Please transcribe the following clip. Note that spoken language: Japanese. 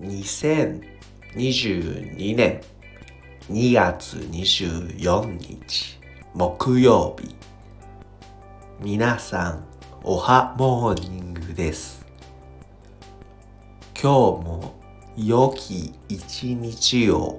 2022年2月24日木曜日皆さんおはモーニングです。今日も良き一日を